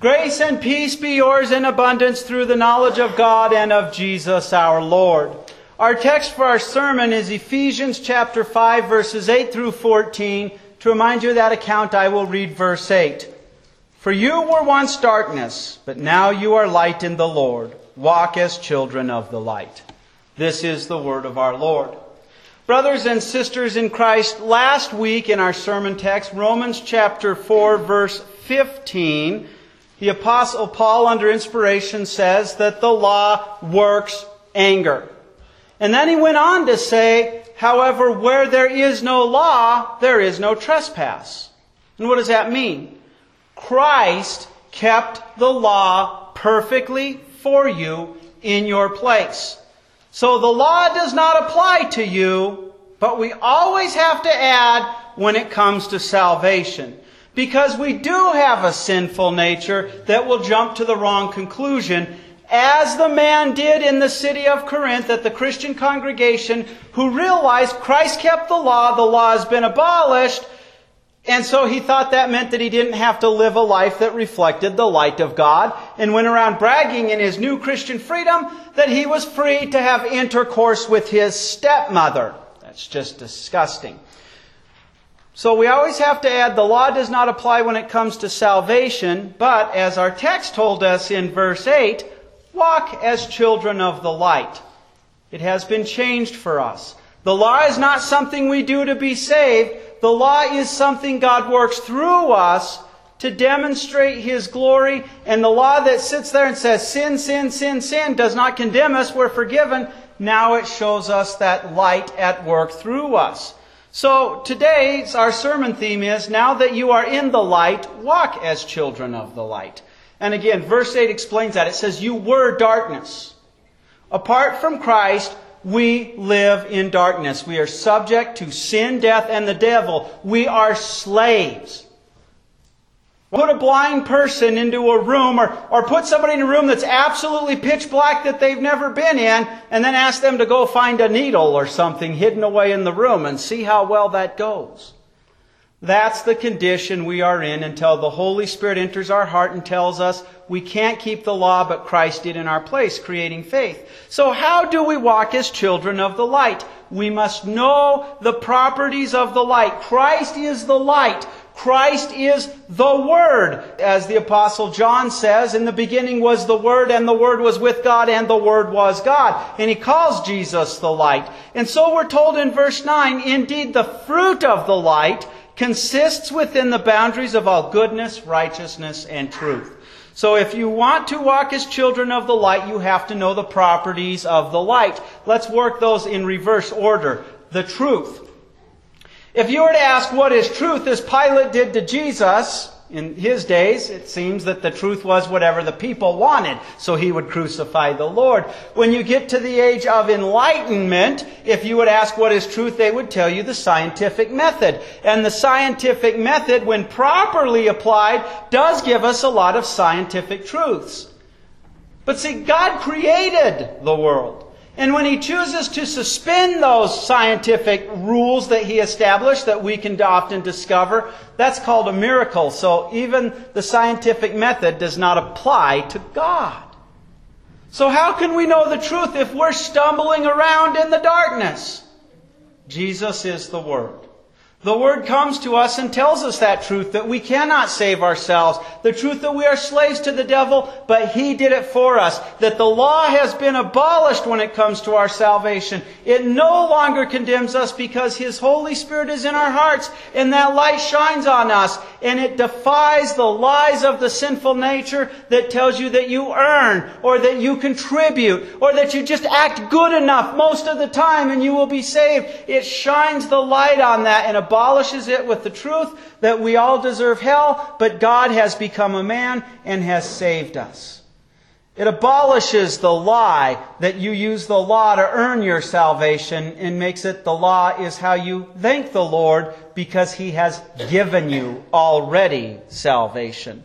Grace and peace be yours in abundance through the knowledge of God and of Jesus our Lord. Our text for our sermon is Ephesians chapter 5 verses 8 through 14. To remind you of that account, I will read verse 8. For you were once darkness, but now you are light in the Lord. Walk as children of the light. This is the word of our Lord. Brothers and sisters in Christ, last week in our sermon text, Romans chapter 4 verse 15, the apostle Paul under inspiration says that the law works anger. And then he went on to say, however, where there is no law, there is no trespass. And what does that mean? Christ kept the law perfectly for you in your place. So the law does not apply to you, but we always have to add when it comes to salvation. Because we do have a sinful nature that will jump to the wrong conclusion, as the man did in the city of Corinth at the Christian congregation who realized Christ kept the law, the law has been abolished, and so he thought that meant that he didn't have to live a life that reflected the light of God, and went around bragging in his new Christian freedom that he was free to have intercourse with his stepmother. That's just disgusting. So we always have to add the law does not apply when it comes to salvation, but as our text told us in verse 8, walk as children of the light. It has been changed for us. The law is not something we do to be saved. The law is something God works through us to demonstrate His glory. And the law that sits there and says, sin, sin, sin, sin, does not condemn us. We're forgiven. Now it shows us that light at work through us. So today, our sermon theme is, now that you are in the light, walk as children of the light. And again, verse 8 explains that. It says, you were darkness. Apart from Christ, we live in darkness. We are subject to sin, death, and the devil. We are slaves. Put a blind person into a room or, or put somebody in a room that's absolutely pitch black that they've never been in and then ask them to go find a needle or something hidden away in the room and see how well that goes. That's the condition we are in until the Holy Spirit enters our heart and tells us we can't keep the law, but Christ did in our place, creating faith. So how do we walk as children of the light? We must know the properties of the light. Christ is the light. Christ is the Word. As the Apostle John says, in the beginning was the Word, and the Word was with God, and the Word was God. And he calls Jesus the light. And so we're told in verse 9, indeed the fruit of the light consists within the boundaries of all goodness, righteousness, and truth. So if you want to walk as children of the light, you have to know the properties of the light. Let's work those in reverse order. The truth. If you were to ask what is truth, as Pilate did to Jesus in his days, it seems that the truth was whatever the people wanted, so he would crucify the Lord. When you get to the age of enlightenment, if you would ask what is truth, they would tell you the scientific method. And the scientific method, when properly applied, does give us a lot of scientific truths. But see, God created the world. And when he chooses to suspend those scientific rules that he established that we can often discover, that's called a miracle. So even the scientific method does not apply to God. So how can we know the truth if we're stumbling around in the darkness? Jesus is the Word. The Word comes to us and tells us that truth, that we cannot save ourselves. The truth that we are slaves to the devil, but He did it for us. That the law has been abolished when it comes to our salvation. It no longer condemns us because His Holy Spirit is in our hearts and that light shines on us. And it defies the lies of the sinful nature that tells you that you earn or that you contribute or that you just act good enough most of the time and you will be saved. It shines the light on that and abolishes it with the truth that we all deserve hell, but God has become a man and has saved us. It abolishes the lie that you use the law to earn your salvation and makes it the law is how you thank the Lord because He has given you already salvation.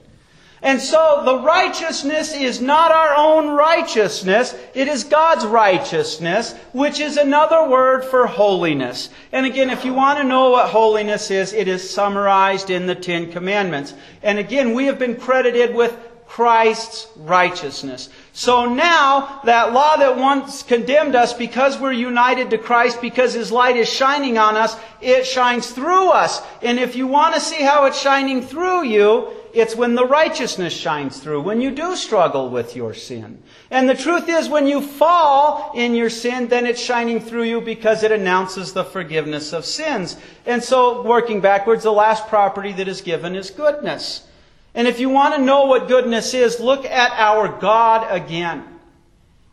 And so the righteousness is not our own righteousness, it is God's righteousness, which is another word for holiness. And again, if you want to know what holiness is, it is summarized in the Ten Commandments. And again, we have been credited with Christ's righteousness. So now, that law that once condemned us because we're united to Christ, because His light is shining on us, it shines through us. And if you want to see how it's shining through you, it's when the righteousness shines through, when you do struggle with your sin. And the truth is, when you fall in your sin, then it's shining through you because it announces the forgiveness of sins. And so, working backwards, the last property that is given is goodness. And if you want to know what goodness is, look at our God again.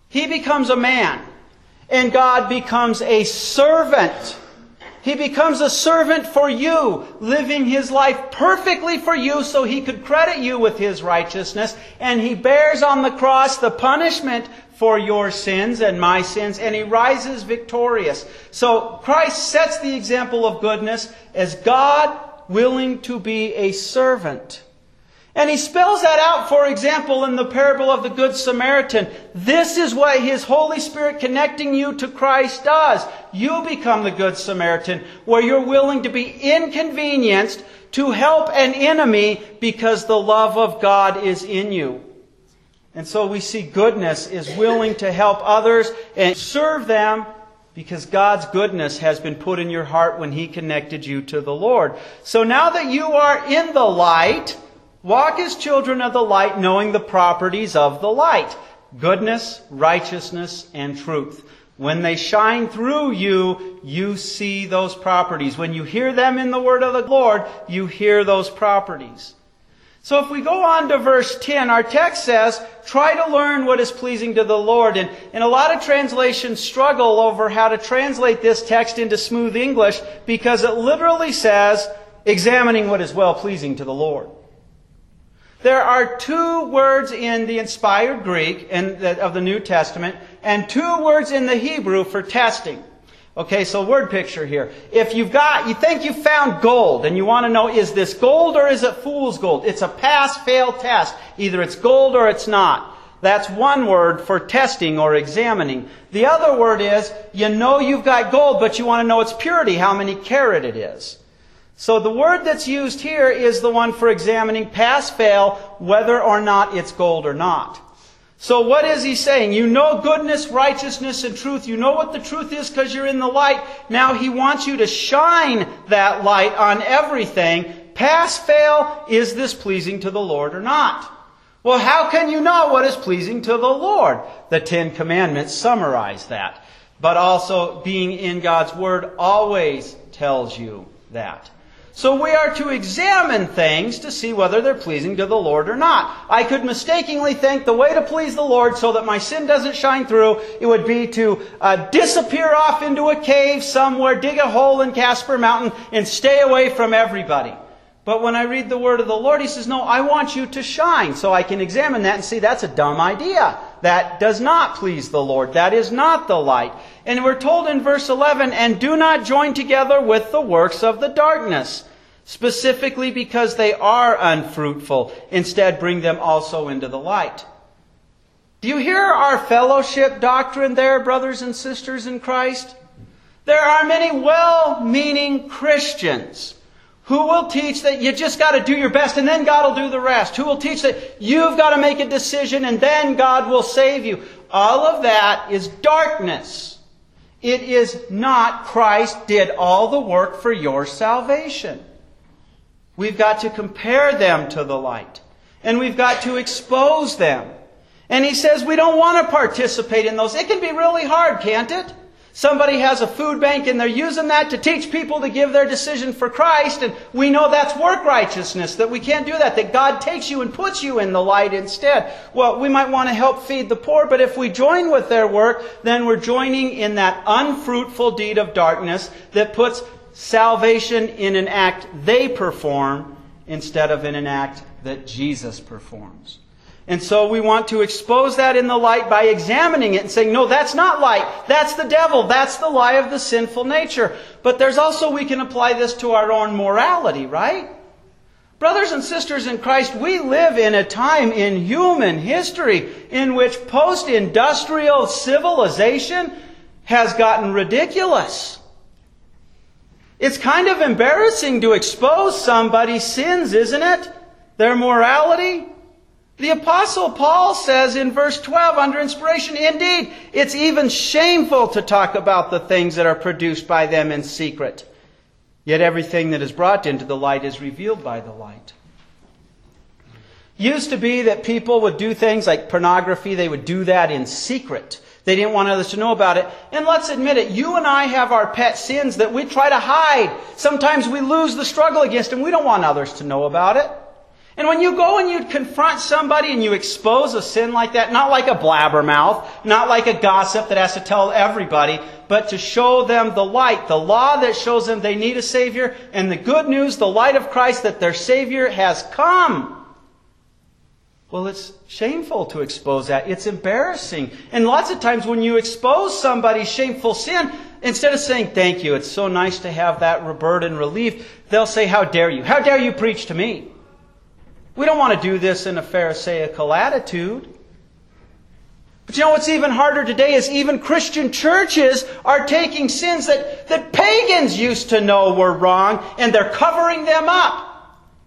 He becomes a man, and God becomes a servant. He becomes a servant for you, living his life perfectly for you so he could credit you with his righteousness. And he bears on the cross the punishment for your sins and my sins, and he rises victorious. So Christ sets the example of goodness as God willing to be a servant. And he spells that out, for example, in the parable of the Good Samaritan. This is what his Holy Spirit connecting you to Christ does. You become the Good Samaritan, where you're willing to be inconvenienced to help an enemy because the love of God is in you. And so we see goodness is willing to help others and serve them because God's goodness has been put in your heart when He connected you to the Lord. So now that you are in the light, Walk as children of the light, knowing the properties of the light goodness, righteousness, and truth. When they shine through you, you see those properties. When you hear them in the word of the Lord, you hear those properties. So if we go on to verse 10, our text says, try to learn what is pleasing to the Lord. And, and a lot of translations struggle over how to translate this text into smooth English because it literally says, examining what is well pleasing to the Lord. There are two words in the inspired Greek the, of the New Testament and two words in the Hebrew for testing. Okay, so word picture here. If you've got, you think you found gold and you want to know, is this gold or is it fool's gold? It's a pass-fail test. Either it's gold or it's not. That's one word for testing or examining. The other word is, you know you've got gold, but you want to know its purity, how many carat it is. So the word that's used here is the one for examining pass fail whether or not it's gold or not. So what is he saying? You know goodness, righteousness, and truth. You know what the truth is because you're in the light. Now he wants you to shine that light on everything. Pass fail, is this pleasing to the Lord or not? Well, how can you know what is pleasing to the Lord? The Ten Commandments summarize that. But also being in God's Word always tells you that. So we are to examine things to see whether they're pleasing to the Lord or not. I could mistakenly think the way to please the Lord so that my sin doesn't shine through, it would be to uh, disappear off into a cave somewhere, dig a hole in Casper Mountain, and stay away from everybody. But when I read the word of the Lord, he says, no, I want you to shine. So I can examine that and see that's a dumb idea. That does not please the Lord. That is not the light. And we're told in verse 11, and do not join together with the works of the darkness, specifically because they are unfruitful. Instead, bring them also into the light. Do you hear our fellowship doctrine there, brothers and sisters in Christ? There are many well-meaning Christians who will teach that you just got to do your best and then God will do the rest? Who will teach that you've got to make a decision and then God will save you? All of that is darkness. It is not Christ did all the work for your salvation. We've got to compare them to the light. And we've got to expose them. And he says we don't want to participate in those. It can be really hard, can't it? Somebody has a food bank and they're using that to teach people to give their decision for Christ, and we know that's work righteousness, that we can't do that, that God takes you and puts you in the light instead. Well, we might want to help feed the poor, but if we join with their work, then we're joining in that unfruitful deed of darkness that puts salvation in an act they perform instead of in an act that Jesus performs. And so we want to expose that in the light by examining it and saying, no, that's not light. That's the devil. That's the lie of the sinful nature. But there's also, we can apply this to our own morality, right? Brothers and sisters in Christ, we live in a time in human history in which post-industrial civilization has gotten ridiculous. It's kind of embarrassing to expose somebody's sins, isn't it? Their morality. The apostle Paul says in verse 12 under inspiration, indeed, it's even shameful to talk about the things that are produced by them in secret. Yet everything that is brought into the light is revealed by the light. Used to be that people would do things like pornography, they would do that in secret. They didn't want others to know about it. And let's admit it, you and I have our pet sins that we try to hide. Sometimes we lose the struggle against them. We don't want others to know about it. And when you go and you confront somebody and you expose a sin like that, not like a blabbermouth, not like a gossip that has to tell everybody, but to show them the light, the law that shows them they need a Savior, and the good news, the light of Christ that their Savior has come. Well, it's shameful to expose that. It's embarrassing. And lots of times when you expose somebody's shameful sin, instead of saying, thank you, it's so nice to have that burden relieved, they'll say, how dare you? How dare you preach to me? We don't want to do this in a Pharisaical attitude. But you know what's even harder today is even Christian churches are taking sins that, that pagans used to know were wrong and they're covering them up.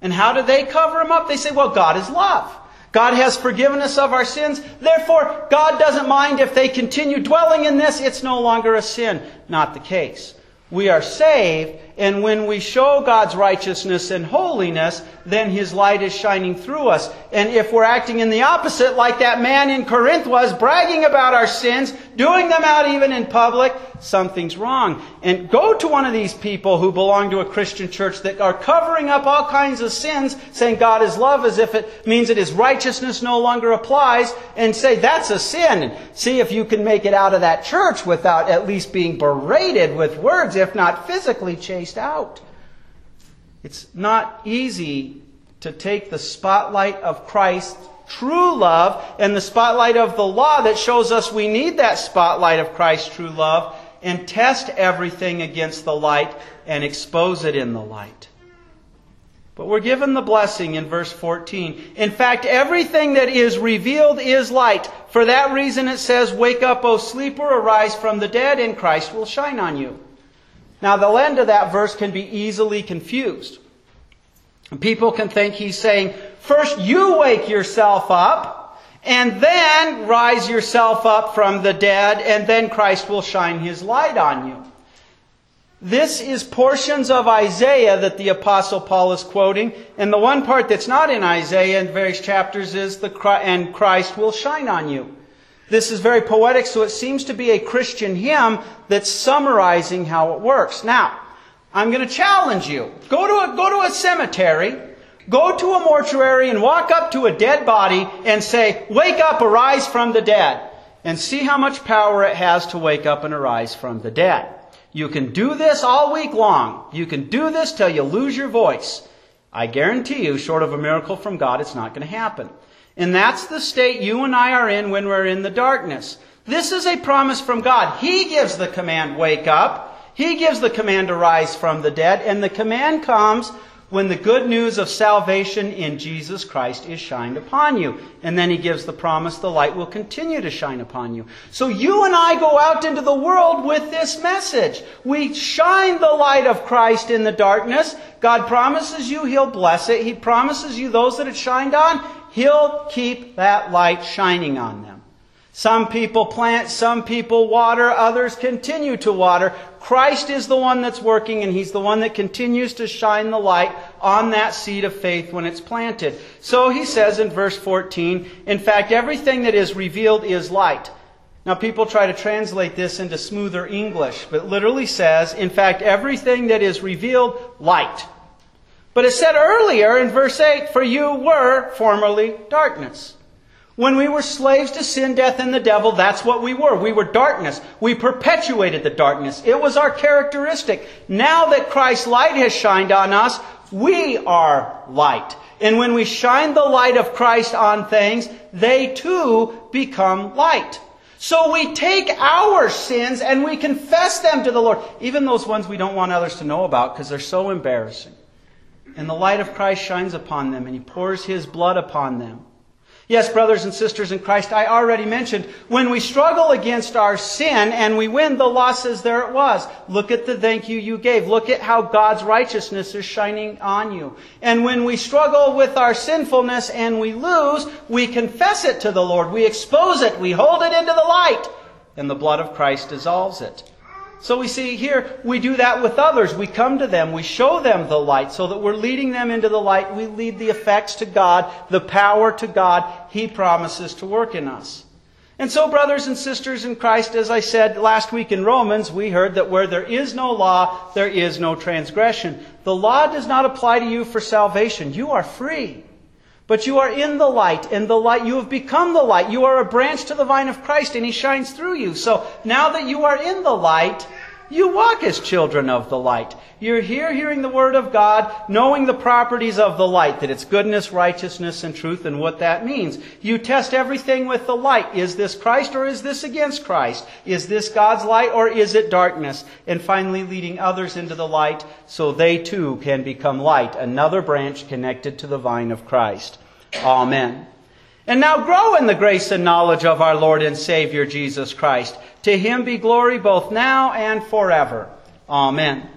And how do they cover them up? They say, well, God is love. God has forgiven us of our sins. Therefore, God doesn't mind if they continue dwelling in this. It's no longer a sin. Not the case. We are saved and when we show God's righteousness and holiness, then His light is shining through us. And if we're acting in the opposite, like that man in Corinth was, bragging about our sins, doing them out even in public, something's wrong. And go to one of these people who belong to a Christian church that are covering up all kinds of sins, saying God is love as if it means that His righteousness no longer applies, and say that's a sin. See if you can make it out of that church without at least being berated with words, if not physically chased spaced out. It's not easy to take the spotlight of Christ's true love and the spotlight of the law that shows us we need that spotlight of Christ's true love and test everything against the light and expose it in the light. But we're given the blessing in verse 14. In fact, everything that is revealed is light. For that reason it says, Wake up, O sleeper, arise from the dead, and Christ will shine on you. Now, the end of that verse can be easily confused. People can think he's saying, first you wake yourself up, and then rise yourself up from the dead, and then Christ will shine his light on you. This is portions of Isaiah that the Apostle Paul is quoting, and the one part that's not in Isaiah in various chapters is the and Christ will shine on you. This is very poetic, so it seems to be a Christian hymn that's summarizing how it works. Now, I'm going to challenge you. Go to a, go to a cemetery, go to a mortuary and walk up to a dead body and say, wake up, arise from the dead. And see how much power it has to wake up and arise from the dead. You can do this all week long. You can do this till you lose your voice. I guarantee you, short of a miracle from God, it's not going to happen. And that's the state you and I are in when we're in the darkness. This is a promise from God. He gives the command, wake up. He gives the command to rise from the dead. And the command comes when the good news of salvation in Jesus Christ is shined upon you. And then he gives the promise the light will continue to shine upon you. So you and I go out into the world with this message. We shine the light of Christ in the darkness. God promises you he'll bless it. He promises you those that it shined on, He'll keep that light shining on them. Some people plant, some people water, others continue to water. Christ is the one that's working and He's the one that continues to shine the light on that seed of faith when it's planted. So He says in verse 14, in fact, everything that is revealed is light. Now people try to translate this into smoother English, but literally says, in fact, everything that is revealed, light. But it said earlier in verse 8, For you were formerly darkness. When we were slaves to sin, death, and the devil, that's what we were. We were darkness. We perpetuated the darkness. It was our characteristic. Now that Christ's light has shined on us, we are light. And when we shine the light of Christ on things, they too become light. So we take our sins and we confess them to the Lord, even those ones we don't want others to know about because they're so embarrassing and the light of Christ shines upon them, and He pours His blood upon them. Yes, brothers and sisters in Christ, I already mentioned when we struggle against our sin and we win, the loss is there it was. Look at the thank you you gave. Look at how God's righteousness is shining on you. And when we struggle with our sinfulness and we lose, we confess it to the Lord. We expose it. We hold it into the light. And the blood of Christ dissolves it. So we see here, we do that with others. We come to them, we show them the light so that we're leading them into the light. We lead the effects to God, the power to God He promises to work in us. And so, brothers and sisters in Christ, as I said last week in Romans, we heard that where there is no law, there is no transgression. The law does not apply to you for salvation. You are free. But you are in the light, and the light, you have become the light. You are a branch to the vine of Christ, and He shines through you. So now that you are in the light, you walk as children of the light. You're here hearing the Word of God, knowing the properties of the light, that it's goodness, righteousness, and truth, and what that means. You test everything with the light. Is this Christ or is this against Christ? Is this God's light or is it darkness? And finally, leading others into the light so they too can become light, another branch connected to the vine of Christ. Amen. And now grow in the grace and knowledge of our Lord and Savior Jesus Christ. To him be glory both now and forever. Amen.